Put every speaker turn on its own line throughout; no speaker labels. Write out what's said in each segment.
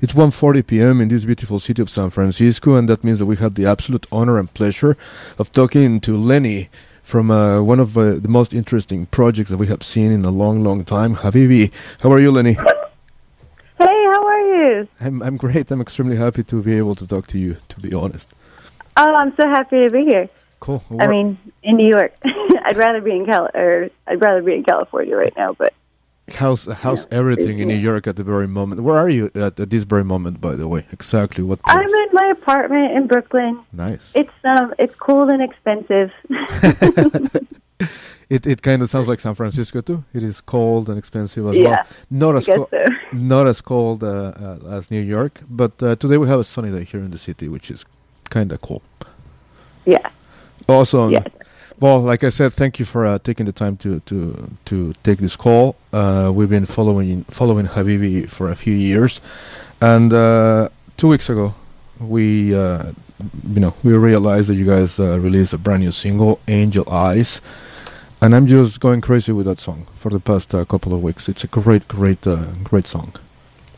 It's 1:40 p.m. in this beautiful city of San Francisco, and that means that we had the absolute honor and pleasure of talking to Lenny from uh, one of uh, the most interesting projects that we have seen in a long, long time. Habibi, how are you, Lenny?
Hey, how are you?
I'm I'm great. I'm extremely happy to be able to talk to you. To be honest.
Oh, I'm so happy to be here.
Cool.
I mean, in New York. I'd rather be in Cal or I'd rather be in California right now, but
how's how's yeah, everything in New York at the very moment? Where are you at, at this very moment, by the way? Exactly what?
Place? I'm in my apartment in Brooklyn.
Nice.
It's um, it's cold and expensive.
it it kind of sounds like San Francisco too. It is cold and expensive as
yeah,
well. Not as
cold, so.
not as cold uh, uh, as New York, but uh, today we have a sunny day here in the city, which is kind of cool.
Yeah.
Awesome. Yeah. Well, like I said, thank you for uh, taking the time to to to take this call. Uh, we've been following following Habibi for a few years, and uh, two weeks ago, we uh, you know we realized that you guys uh, released a brand new single, "Angel Eyes," and I'm just going crazy with that song for the past uh, couple of weeks. It's a great, great, great song.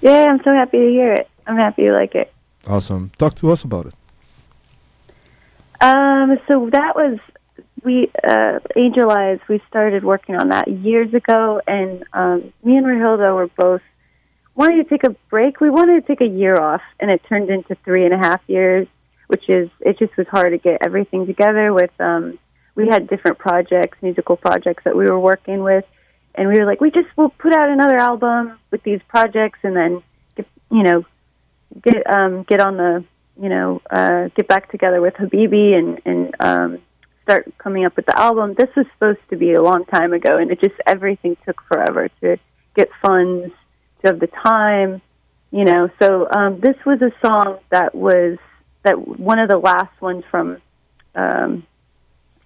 Yeah, I'm so happy to hear it. I'm happy you like it.
Awesome. Talk to us about it.
Um, so that was we uh, Angel Eyes. We started working on that years ago, and um, me and Rahilda were both wanting to take a break. We wanted to take a year off, and it turned into three and a half years, which is it just was hard to get everything together. With um, we had different projects, musical projects that we were working with, and we were like, we just will put out another album with these projects, and then get, you know get um, get on the you know, uh, get back together with Habibi and and um, start coming up with the album. This was supposed to be a long time ago, and it just everything took forever to get funds, to have the time, you know. So um, this was a song that was that one of the last ones from um,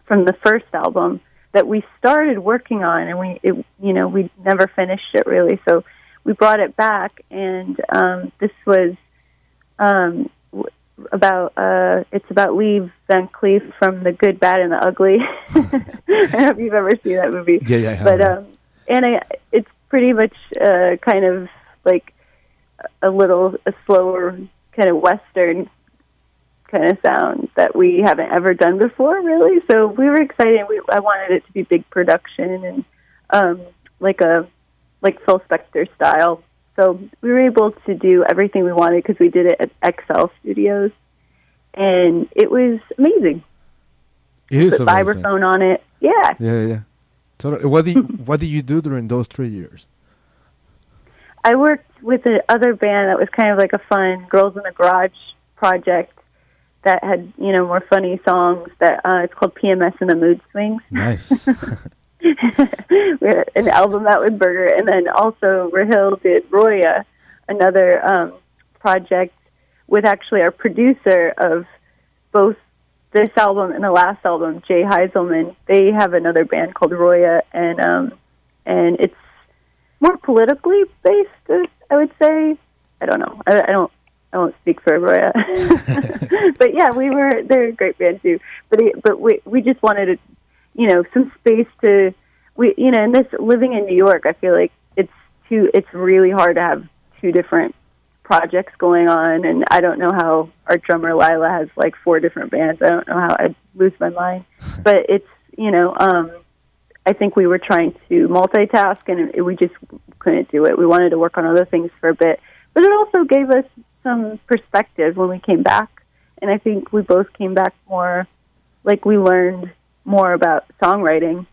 from the first album that we started working on, and we it, you know we never finished it really. So we brought it back, and um, this was um, about uh it's about Lee Van Cleef from The Good, Bad, and the Ugly. I don't know if you've ever seen that movie.
Yeah, yeah.
But um, and I, it's pretty much uh kind of like a little a slower kind of western kind of sound that we haven't ever done before, really. So we were excited. We I wanted it to be big production and um like a like Phil Spector style so we were able to do everything we wanted because we did it at Excel Studios, and it was amazing.
It is
Put vibraphone on it. Yeah.
Yeah, yeah. So what did you, what did you do during those three years?
I worked with another band that was kind of like a fun girls in the garage project that had you know more funny songs. That uh, it's called PMS and the Mood Swings.
Nice.
an album out with Burger, and then also Rahil did Roya, another um, project with actually our producer of both this album and the last album, Jay Heiselman. They have another band called Roya, and um, and it's more politically based. I would say. I don't know. I, I don't. I won't speak for Roya, but yeah, we were. They're a great band too. But it, but we we just wanted to you know some space to we you know in this living in New York I feel like it's too it's really hard to have two different projects going on. And I don't know how our drummer Lila has like four different bands. I don't know how I'd lose my mind. But it's you know um I think we were trying to multitask and we just couldn't do it. We wanted to work on other things for a bit. But it also gave us some perspective when we came back. And I think we both came back more like we learned more about songwriting.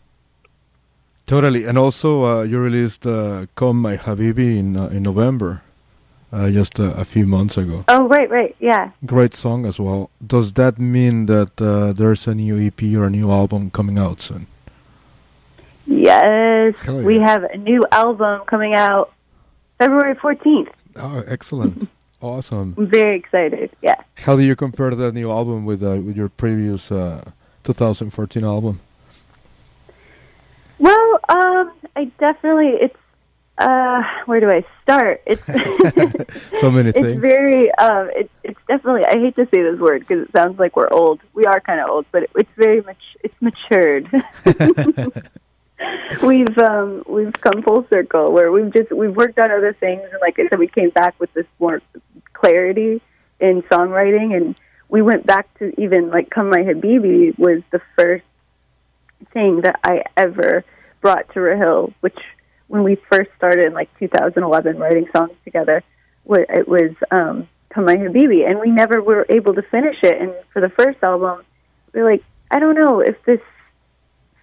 Totally, and also uh, you released uh, "Come My Habibi" in uh, in November, uh, just a few months ago.
Oh, right, right, yeah.
Great song as well. Does that mean that uh, there's a new EP or a new album coming out soon?
Yes, yeah. we have a new album coming out February fourteenth.
Oh, excellent! awesome.
I'm very excited. Yeah.
How do you compare that new album with uh, with your previous? 2014 album?
Well, um, I definitely it's uh, where do I start? It's
so many things.
It's very um, it, it's definitely. I hate to say this word because it sounds like we're old. We are kind of old, but it, it's very much it's matured. we've um, we've come full circle where we've just we've worked on other things, and like I said, we came back with this more clarity in songwriting. And we went back to even like "Come My Habibi" was the first thing that I ever brought to Rahil, which when we first started in like 2011 writing songs together, it was um, "Come My Habibi," and we never were able to finish it. And for the first album, we are like, I don't know if this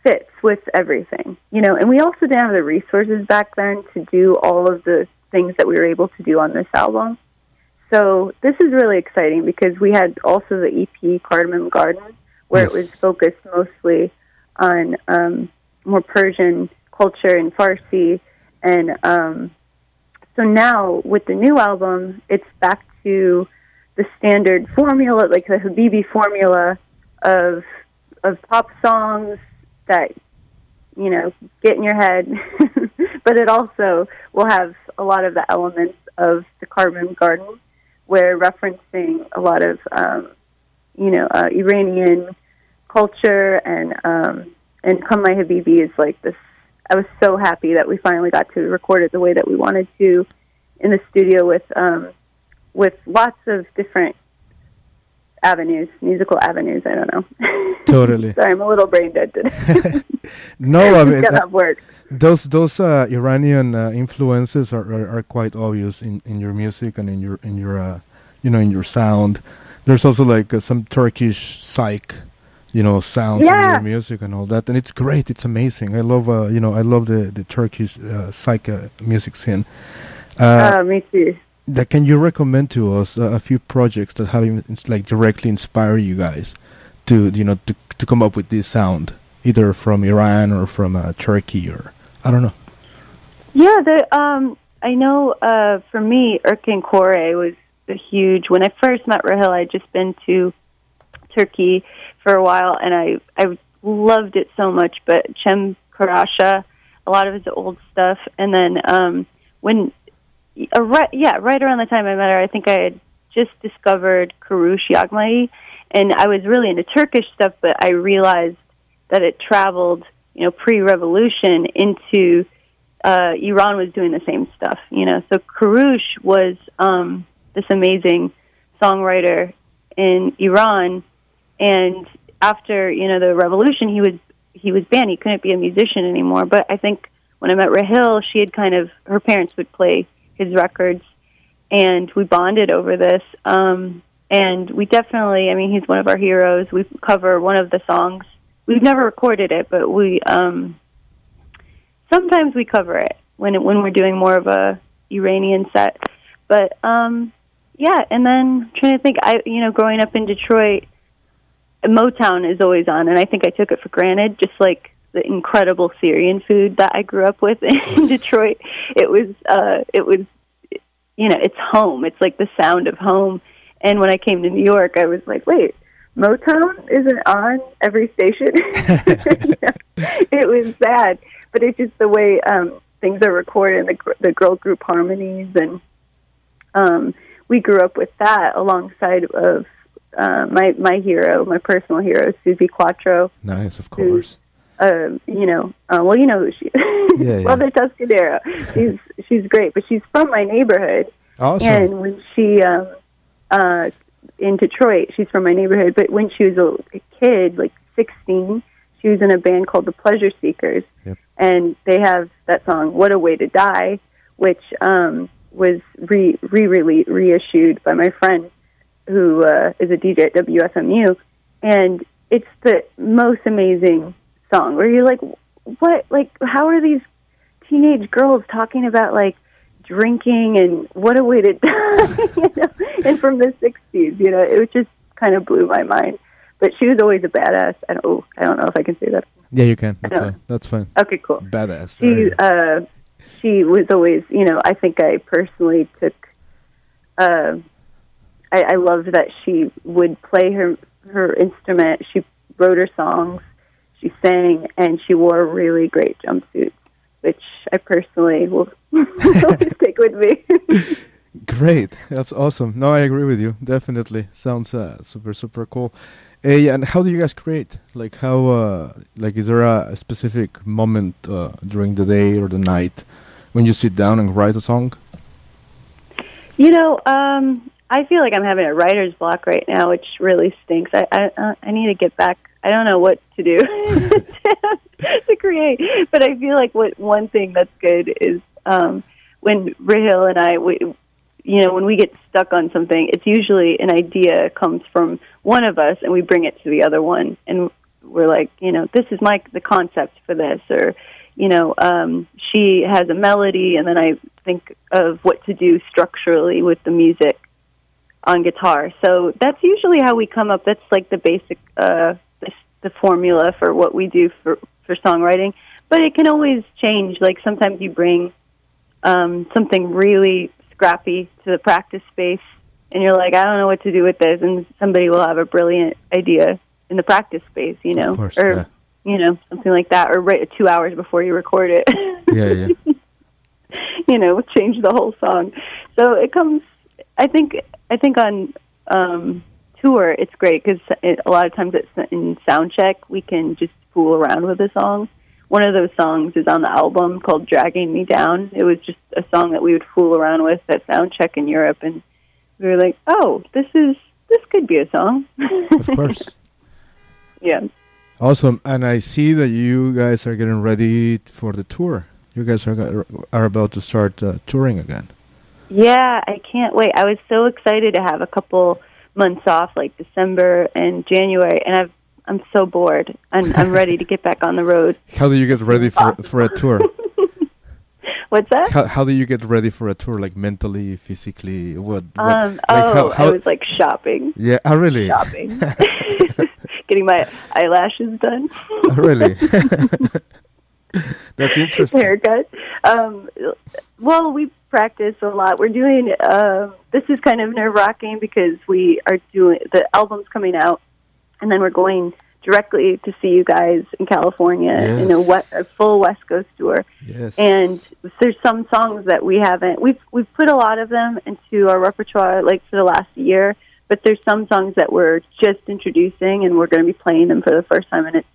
fits with everything, you know. And we also didn't have the resources back then to do all of the things that we were able to do on this album. So this is really exciting because we had also the EP Cardamom Garden, where yes. it was focused mostly on um, more Persian culture and Farsi, and um, so now with the new album, it's back to the standard formula, like the Habibi formula of of pop songs that you know get in your head, but it also will have a lot of the elements of the Cardamom Garden, where referencing a lot of um, you know uh, Iranian culture and um, and Come My Habibi is like this. I was so happy that we finally got to record it the way that we wanted to in the studio with um, with lots of different avenues, musical avenues. I don't know.
Totally.
Sorry, I'm a little brain dead today.
no, I mean
that work.
Those those uh, Iranian uh, influences are, are, are quite obvious in, in your music and in your in your uh, you know in your sound. There's also like uh, some Turkish psych, you know, sounds yeah. your music and all that, and it's great. It's amazing. I love uh, you know I love the the Turkish uh, music scene.
Uh, me too
that can you recommend to us uh, a few projects that have like directly inspired you guys to you know to to come up with this sound either from Iran or from uh, Turkey or I don't know.
Yeah, the um I know uh for me Erkin Koray was a huge when I first met Rahil I'd just been to Turkey for a while and I I loved it so much but Cem Karaca, a lot of his old stuff and then um when right, yeah, right around the time I met her, I think I had just discovered Kourosh Yaghmaei, and I was really into Turkish stuff, but I realized that it traveled, you know, pre-revolution into uh, Iran was doing the same stuff, you know. So Kourosh was um, this amazing songwriter in Iran, and after you know the revolution, he was he was banned. He couldn't be a musician anymore. But I think when I met Rahil, she had kind of her parents would play his records, and we bonded over this. Um, and we definitely, I mean, he's one of our heroes. We cover one of the songs. We've never recorded it, but we um, sometimes we cover it when when we're doing more of a Iranian set. But um, yeah, and then I'm trying to think, I you know, growing up in Detroit, Motown is always on, and I think I took it for granted, just like the incredible Syrian food that I grew up with in Detroit. It was uh it was you know, it's home. It's like the sound of home. And when I came to New York, I was like, wait, Motown isn't on every station. it was sad, but it's just the way um things are recorded, the the girl group harmonies, and um we grew up with that alongside of uh, my my hero, my personal hero, Suzi Quatro.
Nice, of course
um, you know, uh, well, you know who she is. Yeah, Mother yeah. Tuscadero. She's she's great, but she's from my neighborhood.
Awesome.
And when she um, uh, in Detroit, she's from my neighborhood. But when she was a, a kid, like sixteen, she was in a band called the Pleasure Seekers,
yep.
and they have that song "What a Way to Die," which um, was re re reissued by my friend who uh, is a DJ at WFMU, and it's the most amazing song where you're like, what? Like, how are these teenage girls talking about like drinking and what a way to die? you know? And from the '60s, you know, it just kind of blew my mind. But she was always a badass. I don't, oh, I don't know if I can say that.
Yeah, you can. That's fine. That's fine.
Okay, cool.
Badass.
She, uh, she was always, you know, I think I personally took. Uh, I, I loved that she would play her her instrument. She wrote her songs she sang and she wore really great jumpsuits, which I personally will always take with me.
Great, that's awesome. No, I agree with you. Definitely sounds uh, super super cool. Hey, and how do you guys create? Like how uh, like is there a, a specific moment uh, during the day or the night when you sit down and write a song?
You know, um, I feel like I'm having a writer's block right now, which really stinks. I I, uh, I need to get back. I don't know what to do to create, but I feel like what one thing that's good is um, when Rahil and I, we, you know, when we get stuck on something, it's usually an idea comes from one of us, and we bring it to the other one, and we're like, you know, this is my the concept for this, or you know, um, she has a melody, and then I think of what to do structurally with the music on guitar. So that's usually how we come up. That's like the basic, uh, the, formula for what we do for for songwriting. But it can always change. Like sometimes you bring um, something really scrappy to the practice space, and you're like, I don't know what to do with this, and somebody will have a brilliant idea in the practice space, you know,
course,
or
yeah.
you know something like that, or right two hours before you record it.
Yeah, yeah.
you know, change the whole song. So it comes. I think. I think on um, tour it's great because it, a lot of times it's in sound check we can just fool around with a song. One of those songs is on the album called "Dragging Me Down." It was just a song that we would fool around with at sound check in Europe, and we were like, "Oh, this is this could be a song."
Of course.
yeah.
Awesome. And I see that you guys are getting ready for the tour. You guys are are about to start uh, touring again.
Yeah, I can't wait. I was so excited to have a couple months off, like December and January, and I've I'm so bored. I'm I'm ready to get back on the road.
How do you get ready for for a tour?
What's that?
How how do you get ready for a tour? Like mentally, physically, what? what
Um,
like
oh,
how, how,
I was like shopping,
yeah. Oh, really?
shopping, getting my eyelashes done,
Oh, really? That's interesting.
haircut. Um, well, we practice a lot. We're doing. Uh, this is kind of nerve wracking because we are doing the album's coming out, and then we're going directly to see you guys in California in a,
Yes.
wet, a full West Coast tour.
Yes.
and there's some songs that we haven't we've we've put a lot of them into our repertoire like for the last year but there's some songs that we're just introducing and we're going to be playing them for the first time and it's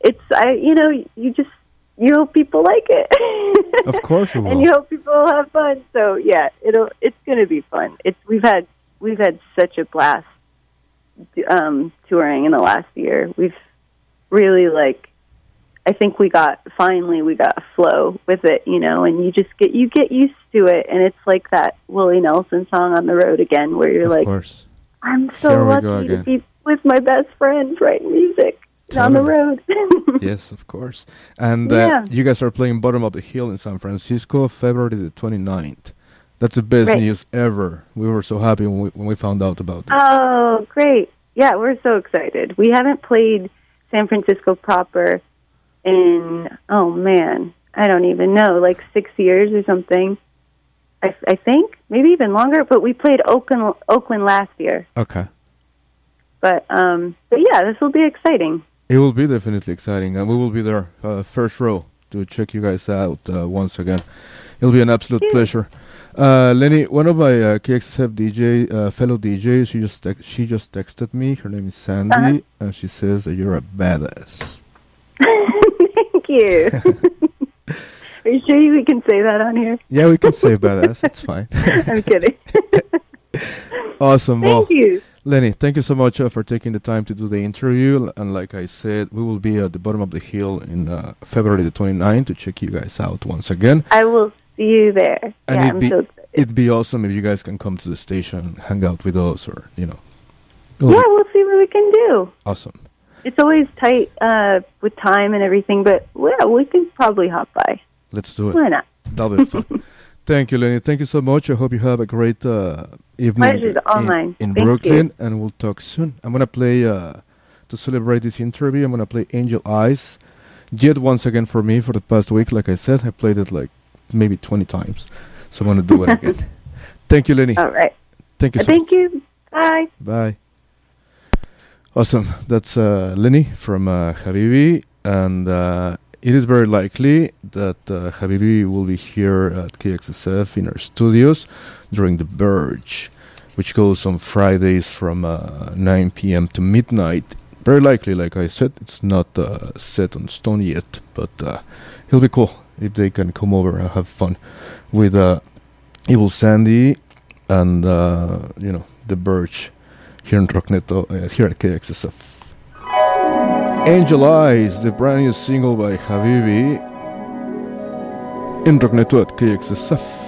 it's i you know you just you hope people like it.
Of course we will.
and you hope people will have fun. So yeah it'll it's going to be fun. It's we've had we've had such a blast um touring in the last year. We've really like I think we got finally we got a flow with it, you know, and you just get you get used to it, and it's like that Willie Nelson song on the road again, where you're
of
like,
course.
I'm so lucky to be with my best friend writing music on the road.
Yes, of course. And uh,
Yeah.
you guys are playing Bottom of the Hill in San Francisco, February the 29th. That's the best
Right.
news ever. We were so happy when we, when we found out about it.
oh, great! Yeah, we're so excited. We haven't played San Francisco proper in oh man, I don't even know, like six years or something. I, I think maybe even longer. But we played Oakland Oakland last year.
Okay.
But um, but yeah, this will be exciting.
It will be definitely exciting, and we will be there uh, first row to check you guys out uh, once again. It'll be an absolute pleasure. Uh, Lenny, one of my uh, KXSF DJ uh, fellow DJs, she just tex- she just texted me. Her name is Sandy,
Uh-huh.
and she says that you're a badass.
Thank you. Are you sure you- we can say that on here?
Yeah, we can say badass. It's fine.
I'm kidding.
awesome. Well,
Thank you.
Lenny, thank you so much uh, for taking the time to do the interview. And like I said, we will be at the bottom of the hill in uh, February the 29th to check you guys out once again.
I will see you there.
And
yeah,
it'd
I'm
be-
so.
It'd be awesome if you guys can come to the station and hang out with us, or you know.
Yeah,
be
we'll see what we can do.
awesome.
It's always tight uh, with time and everything, but yeah, we can probably hop by.
Let's do it.
Why not?
That'll be fun. Thank you, Lenny. Thank you so much. I hope you have a great uh, evening
Pleasure's all
in,
mine.
in
Thank
Brooklyn, and we'll talk soon. I'm gonna play uh, to celebrate this interview. I'm gonna play Angel Eyes, yet once again for me for the past week. Like I said, I played it like maybe 20 times, so I'm gonna do it again. Thank you, Lenny.
All right.
Thank you so
Thank you. Bye.
Bye. Awesome. That's uh, Lenny from uh, Habibi, and uh, it is very likely that uh, Habibi will be here at KXSF in our studios during the Verge, which goes on Fridays from uh, 9 p.m. to midnight. Very likely, like I said, it's not uh, set on stone yet, but uh, it'll be cool if they can come over and have fun with uh, Evil Sandy
and uh, you know the Birch here in Rockneto, here at KXSF. Angel Eyes, the brand new single by Habibi in Rockneto at KXSF.